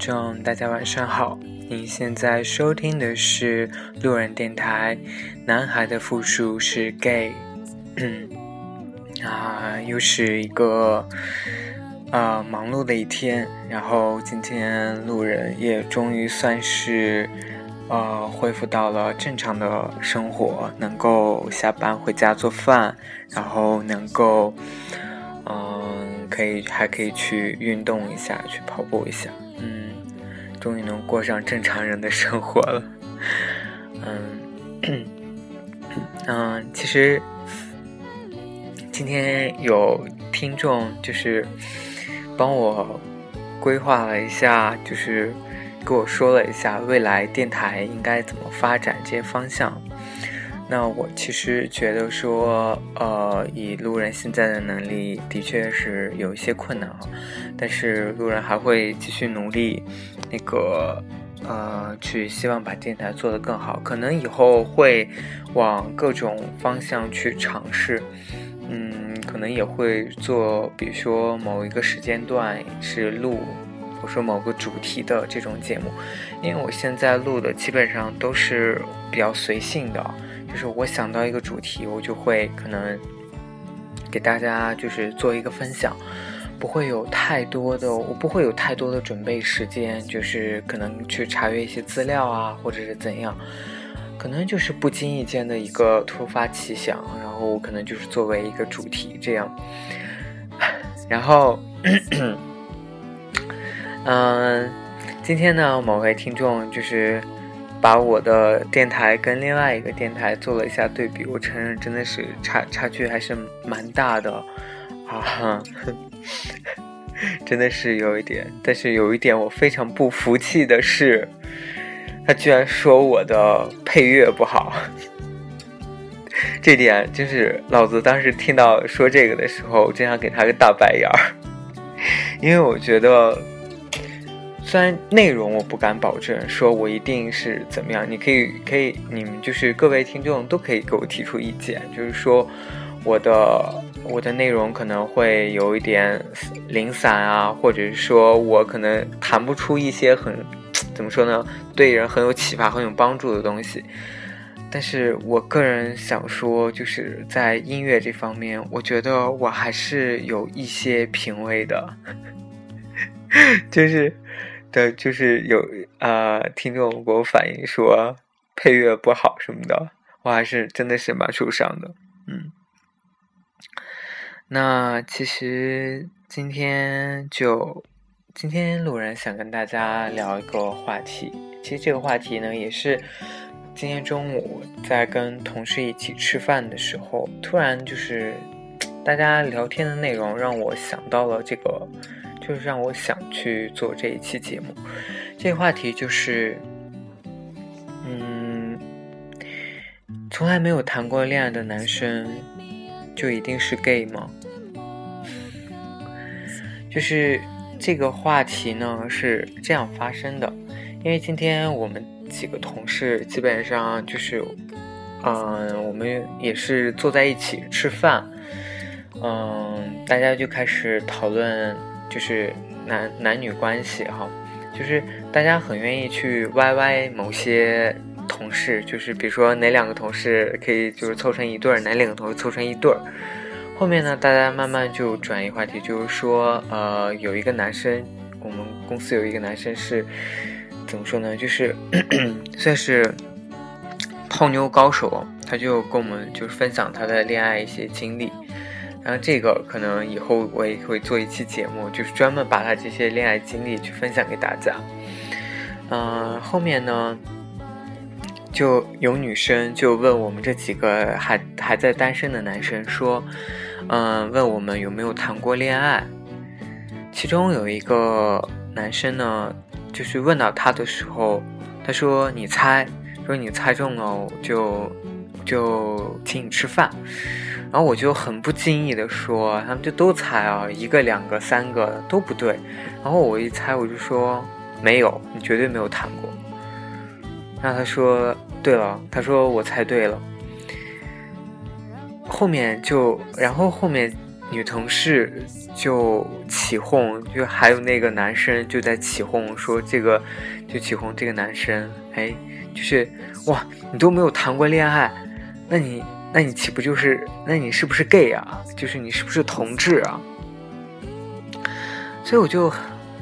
众，大家晚上好。您现在收听的是路人电台。男孩的复数是 gay。嗯啊，又是一个啊忙碌的一天。然后今天路人也终于算是呃恢复到了正常的生活，能够下班回家做饭，然后能够嗯可以还可以去运动一下，去跑步一下。终于能过上正常人的生活了。嗯嗯，其实。今天有听众就是帮我规划了一下，就是给我说了一下未来电台应该怎么发展这些方向。那我其实觉得说，呃，以路人现在的能力，的确是有一些困难啊。但是路人还会继续努力，那个呃，去希望把电台做得更好。可能以后会往各种方向去尝试。嗯，可能也会做，比如说某一个时间段是录，我说某个主题的这种节目，因为我现在录的基本上都是比较随性的，就是我想到一个主题，我就会可能给大家就是做一个分享，不会有太多的，我不会有太多的准备时间，就是可能去查阅一些资料啊，或者是怎样。可能就是不经意间的一个突发奇想，然后我可能就是作为一个主题这样。然后，嗯，今天呢，某位听众就是把我的电台跟另外一个电台做了一下对比，我承认真的是差差距还是蛮大的啊，真的是有一点。但是有一点我非常不服气的是。他居然说我的配乐不好，这点就是老子当时听到说这个的时候，真想给他个大白眼儿。因为我觉得，虽然内容我不敢保证，说我一定是怎么样，你可以可以，你们就是各位听众都可以给我提出意见，就是说我的我的内容可能会有一点零散啊，或者是说我可能谈不出一些很。怎么说呢？对人很有启发、很有帮助的东西。但是我个人想说，就是在音乐这方面，我觉得我还是有一些品味的。就是的，就是有啊，听众给我反映说配乐不好什么的，我还是真的是蛮受伤的。嗯，那其实今天就。今天路人想跟大家聊一个话题，其实这个话题呢，也是今天中午在跟同事一起吃饭的时候，突然就是大家聊天的内容让我想到了这个，就是让我想去做这一期节目。这个话题就是，嗯，从来没有谈过恋爱的男生就一定是 gay 吗？就是。这个话题呢是这样发生的，因为今天我们几个同事基本上就是，嗯，我们也是坐在一起吃饭，嗯，大家就开始讨论就是男男女关系哈，就是大家很愿意去歪歪某些同事，就是比如说哪两个同事可以就是凑成一对儿，哪两个同事凑成一对儿。后面呢，大家慢慢就转移话题，就是说，呃，有一个男生，我们公司有一个男生是，怎么说呢？就是 算是泡妞高手，他就跟我们就是分享他的恋爱一些经历。然后这个可能以后我也会做一期节目，就是专门把他这些恋爱经历去分享给大家。嗯，后面呢，就有女生就问我们这几个还还在单身的男生说。嗯，问我们有没有谈过恋爱？其中有一个男生呢，就是问到他的时候，他说：“你猜，说你猜中了，就就请你吃饭。”然后我就很不经意的说：“他们就都猜啊，一个、两个、三个都不对。”然后我一猜，我就说：“没有，你绝对没有谈过。”然后他说：“对了，他说我猜对了。”后面就，然后后面女同事就起哄，就还有那个男生就在起哄，说这个就起哄这个男生，哎，就是哇，你都没有谈过恋爱，那你那你岂不就是，那你是不是 gay 啊？就是你是不是同志啊？所以我就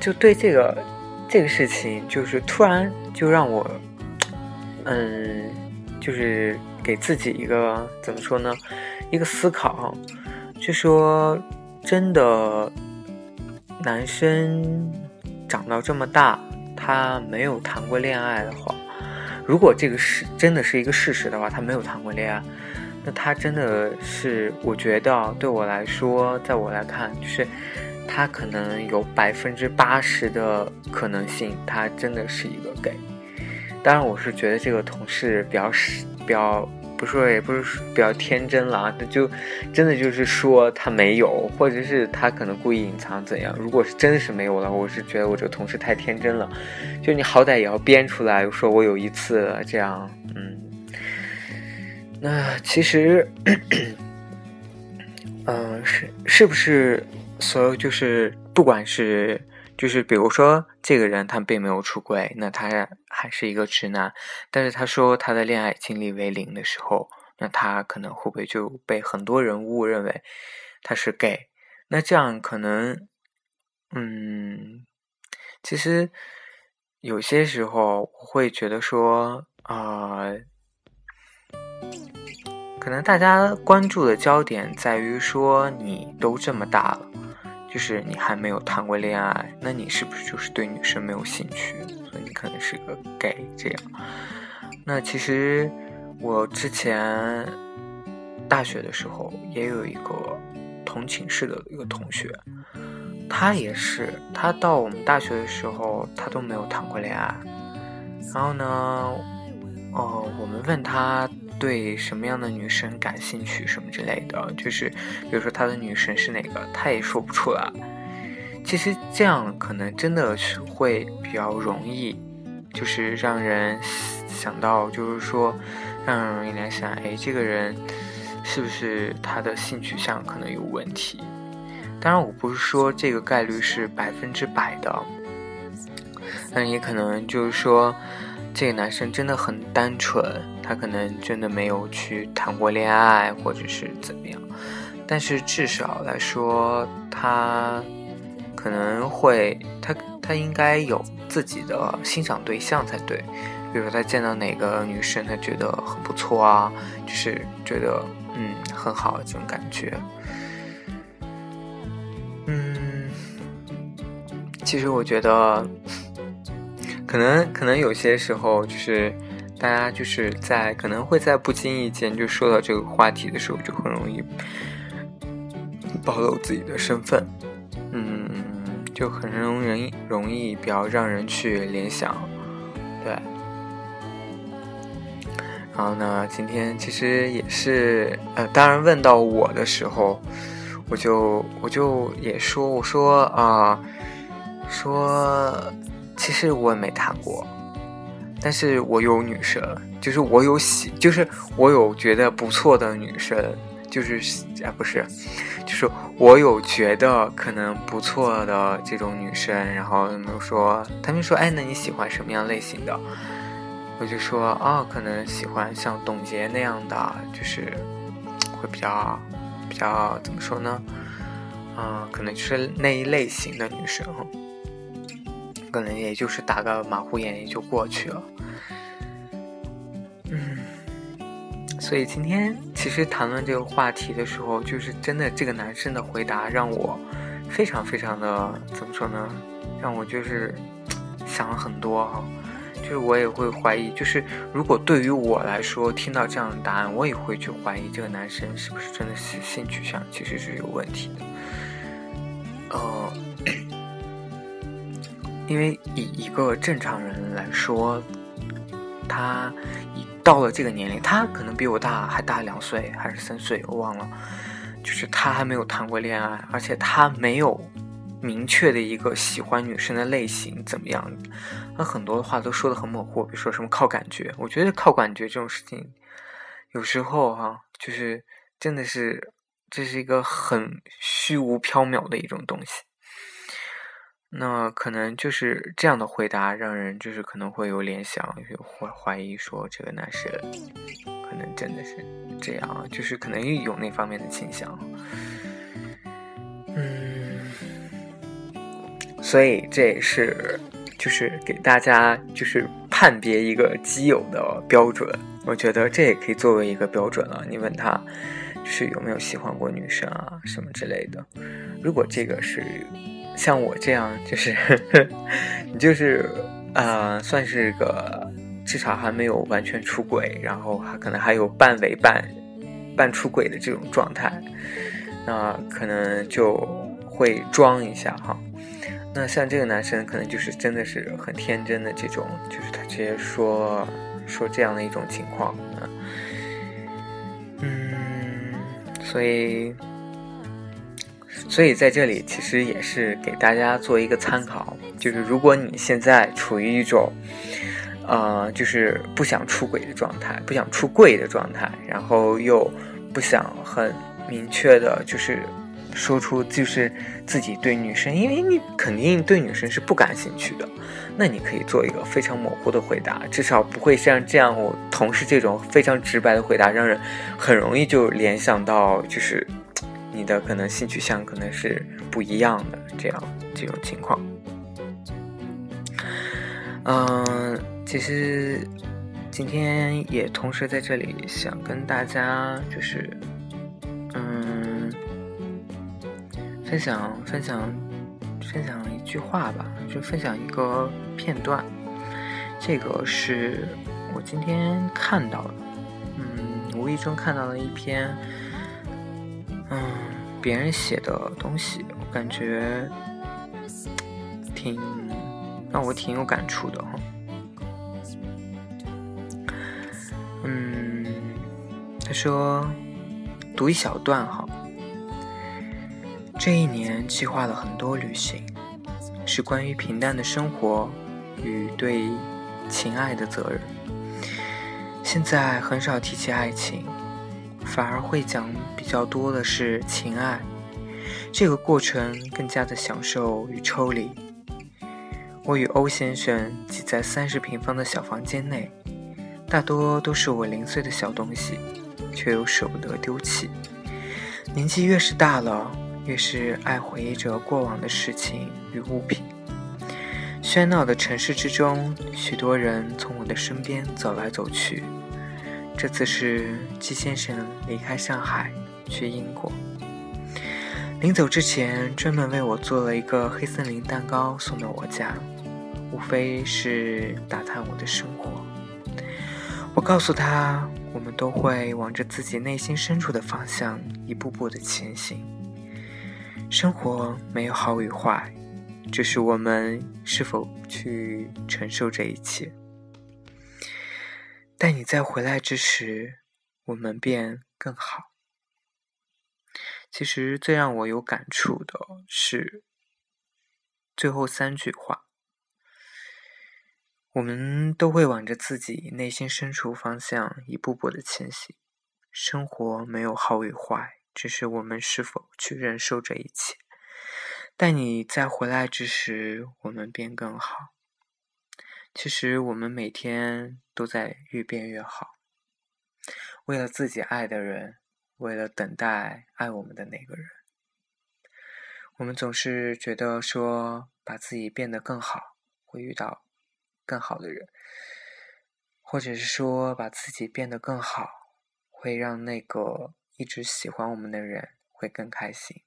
就对这个这个事情，就是突然就让我，嗯，就是给自己一个怎么说呢？一个思考，就说真的，男生长到这么大，他没有谈过恋爱的话，如果这个是真的是一个事实的话，他没有谈过恋爱，那他真的是，我觉得对我来说，在我来看，就是。他可能有百分之八十的可能性，他真的是一个 gay。当然，我是觉得这个同事比较是比较，不说也不是比较天真了啊，那就真的就是说他没有，或者是他可能故意隐藏怎样。如果是真的是没有了，我是觉得我这个同事太天真了。就你好歹也要编出来，说我有一次这样，嗯。那其实，嗯，是是不是？所有就是，不管是就是，比如说这个人他并没有出轨，那他还是一个直男。但是他说他的恋爱经历为零的时候，那他可能会不会就被很多人误认为他是 gay？那这样可能，嗯，其实有些时候我会觉得说啊。可能大家关注的焦点在于说，你都这么大了，就是你还没有谈过恋爱，那你是不是就是对女生没有兴趣？所以你可能是个 gay 这样。那其实我之前大学的时候也有一个同寝室的一个同学，他也是，他到我们大学的时候他都没有谈过恋爱。然后呢，哦，我们问他。对什么样的女生感兴趣什么之类的，就是比如说他的女神是哪个，他也说不出来。其实这样可能真的是会比较容易，就是让人想到，就是说让人容易联想，哎，这个人是不是他的性取向可能有问题？当然，我不是说这个概率是百分之百的，但也可能就是说。这个男生真的很单纯，他可能真的没有去谈过恋爱，或者是怎么样。但是至少来说，他可能会，他他应该有自己的欣赏对象才对。比如说他见到哪个女生，他觉得很不错啊，就是觉得嗯很好这种感觉。嗯，其实我觉得。可能可能有些时候就是大家就是在可能会在不经意间就说到这个话题的时候，就很容易暴露自己的身份，嗯，就很容易容易比较让人去联想，对。然后呢，今天其实也是呃，当然问到我的时候，我就我就也说我说啊说。其实我也没谈过，但是我有女生，就是我有喜，就是我有觉得不错的女生，就是啊不是，就是我有觉得可能不错的这种女生，然后他们说，他们说，哎，那你喜欢什么样类型的？我就说，哦，可能喜欢像董洁那样的，就是会比较比较怎么说呢？嗯，可能就是那一类型的女生。可能也就是打个马虎眼也就过去了，嗯，所以今天其实谈论这个话题的时候，就是真的这个男生的回答让我非常非常的怎么说呢？让我就是 想了很多哈，就是我也会怀疑，就是如果对于我来说听到这样的答案，我也会去怀疑这个男生是不是真的是性取向其实是有问题的，呃。因为以一个正常人来说，他已到了这个年龄，他可能比我大还大两岁还是三岁，我忘了。就是他还没有谈过恋爱，而且他没有明确的一个喜欢女生的类型怎么样？他很多的话都说的很模糊，比如说什么靠感觉。我觉得靠感觉这种事情，有时候哈，就是真的是这是一个很虚无缥缈的一种东西。那可能就是这样的回答，让人就是可能会有联想，有怀怀疑说这个男生可能真的是这样，就是可能有那方面的倾向。嗯，所以这也是就是给大家就是判别一个基友的标准，我觉得这也可以作为一个标准了。你问他是有没有喜欢过女生啊什么之类的，如果这个是。像我这样，就是你就是呃，算是个至少还没有完全出轨，然后还可能还有半伪半半出轨的这种状态，那可能就会装一下哈。那像这个男生，可能就是真的是很天真的这种，就是他直接说说这样的一种情况，嗯，所以。所以在这里其实也是给大家做一个参考，就是如果你现在处于一种，呃，就是不想出轨的状态，不想出柜的状态，然后又不想很明确的，就是说出就是自己对女生，因为你肯定对女生是不感兴趣的，那你可以做一个非常模糊的回答，至少不会像这样我同事这种非常直白的回答，让人很容易就联想到就是。你的可能性取向可能是不一样的，这样这种情况。嗯，其实今天也同时在这里想跟大家就是，嗯，分享分享分享一句话吧，就分享一个片段。这个是我今天看到的，嗯，无意中看到了一篇。嗯，别人写的东西，我感觉挺让我挺有感触的哈。嗯，他说读一小段哈。这一年计划了很多旅行，是关于平淡的生活与对情爱的责任。现在很少提起爱情。反而会讲比较多的是情爱，这个过程更加的享受与抽离。我与欧先生挤在三十平方的小房间内，大多都是我零碎的小东西，却又舍不得丢弃。年纪越是大了，越是爱回忆着过往的事情与物品。喧闹的城市之中，许多人从我的身边走来走去。这次是季先生离开上海去英国，临走之前专门为我做了一个黑森林蛋糕送到我家，无非是打探我的生活。我告诉他，我们都会往着自己内心深处的方向一步步的前行。生活没有好与坏，只是我们是否去承受这一切。待你再回来之时，我们便更好。其实最让我有感触的是最后三句话。我们都会往着自己内心深处方向一步步的前行。生活没有好与坏，只是我们是否去忍受这一切。待你再回来之时，我们便更好。其实我们每天都在越变越好，为了自己爱的人，为了等待爱我们的那个人，我们总是觉得说把自己变得更好，会遇到更好的人，或者是说把自己变得更好，会让那个一直喜欢我们的人会更开心。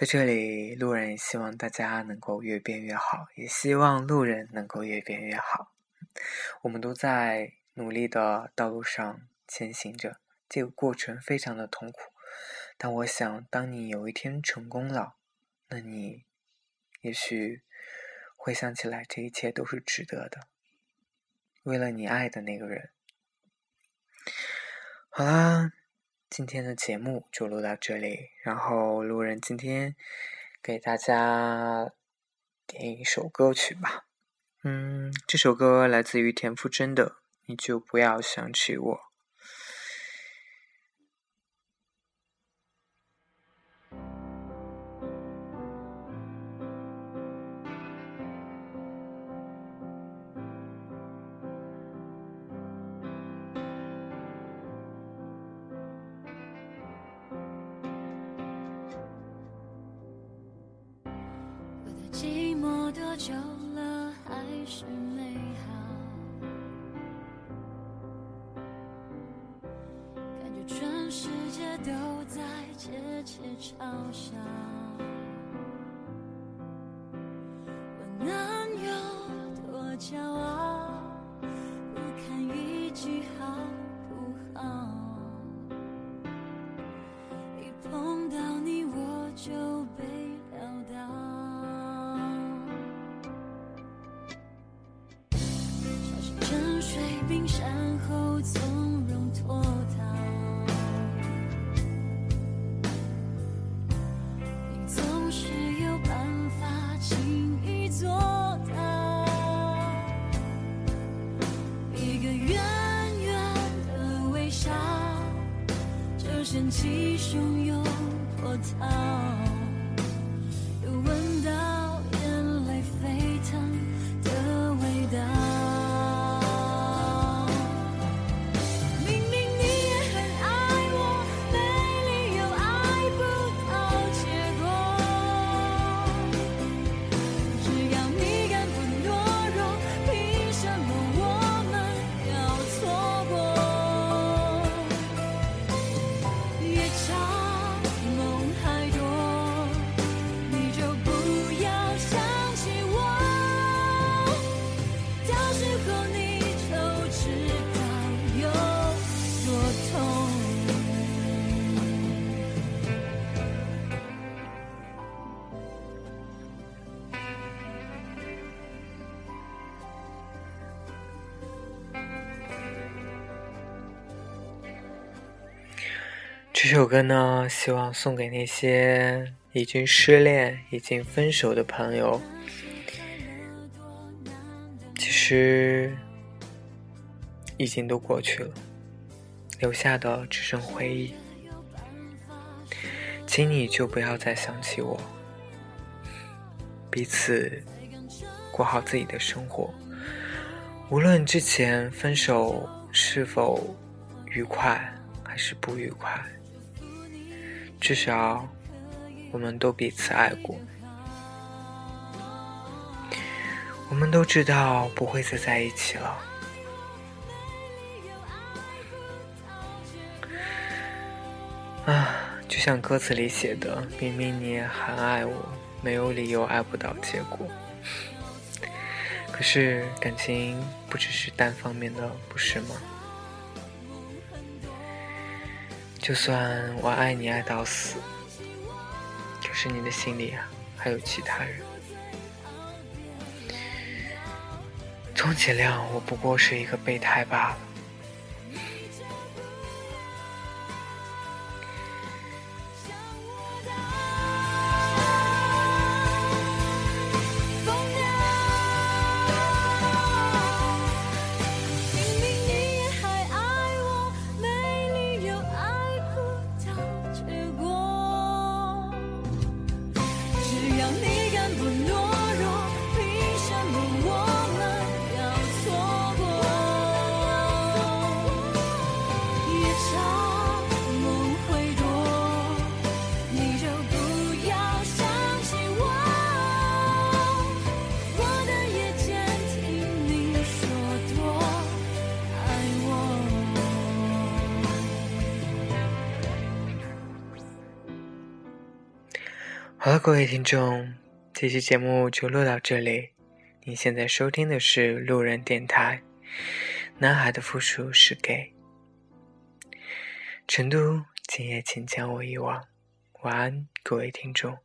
在这里，路人也希望大家能够越变越好，也希望路人能够越变越好。我们都在努力的道路上前行着，这个过程非常的痛苦。但我想，当你有一天成功了，那你也许回想起来，这一切都是值得的。为了你爱的那个人。好啦。今天的节目就录到这里，然后路人今天给大家点一首歌曲吧。嗯，这首歌来自于田馥甄的《你就不要想起我》。寂寞多久了，还是美好。感觉全世界都在窃窃嘲笑。汹涌这首歌呢，希望送给那些已经失恋、已经分手的朋友。其实，已经都过去了，留下的只剩回忆。请你就不要再想起我，彼此过好自己的生活。无论之前分手是否愉快，还是不愉快。至少，我们都彼此爱过。我们都知道不会再在一起了。啊，就像歌词里写的：“明明你也很爱我，没有理由爱不到结果。”可是感情不只是单方面的，不是吗？就算我爱你爱到死，可是你的心里啊还有其他人。充其量我不过是一个备胎罢了。好了，各位听众，这期节目就录到这里。你现在收听的是路人电台，男孩的复数是给。成都，今夜请将我遗忘。晚安，各位听众。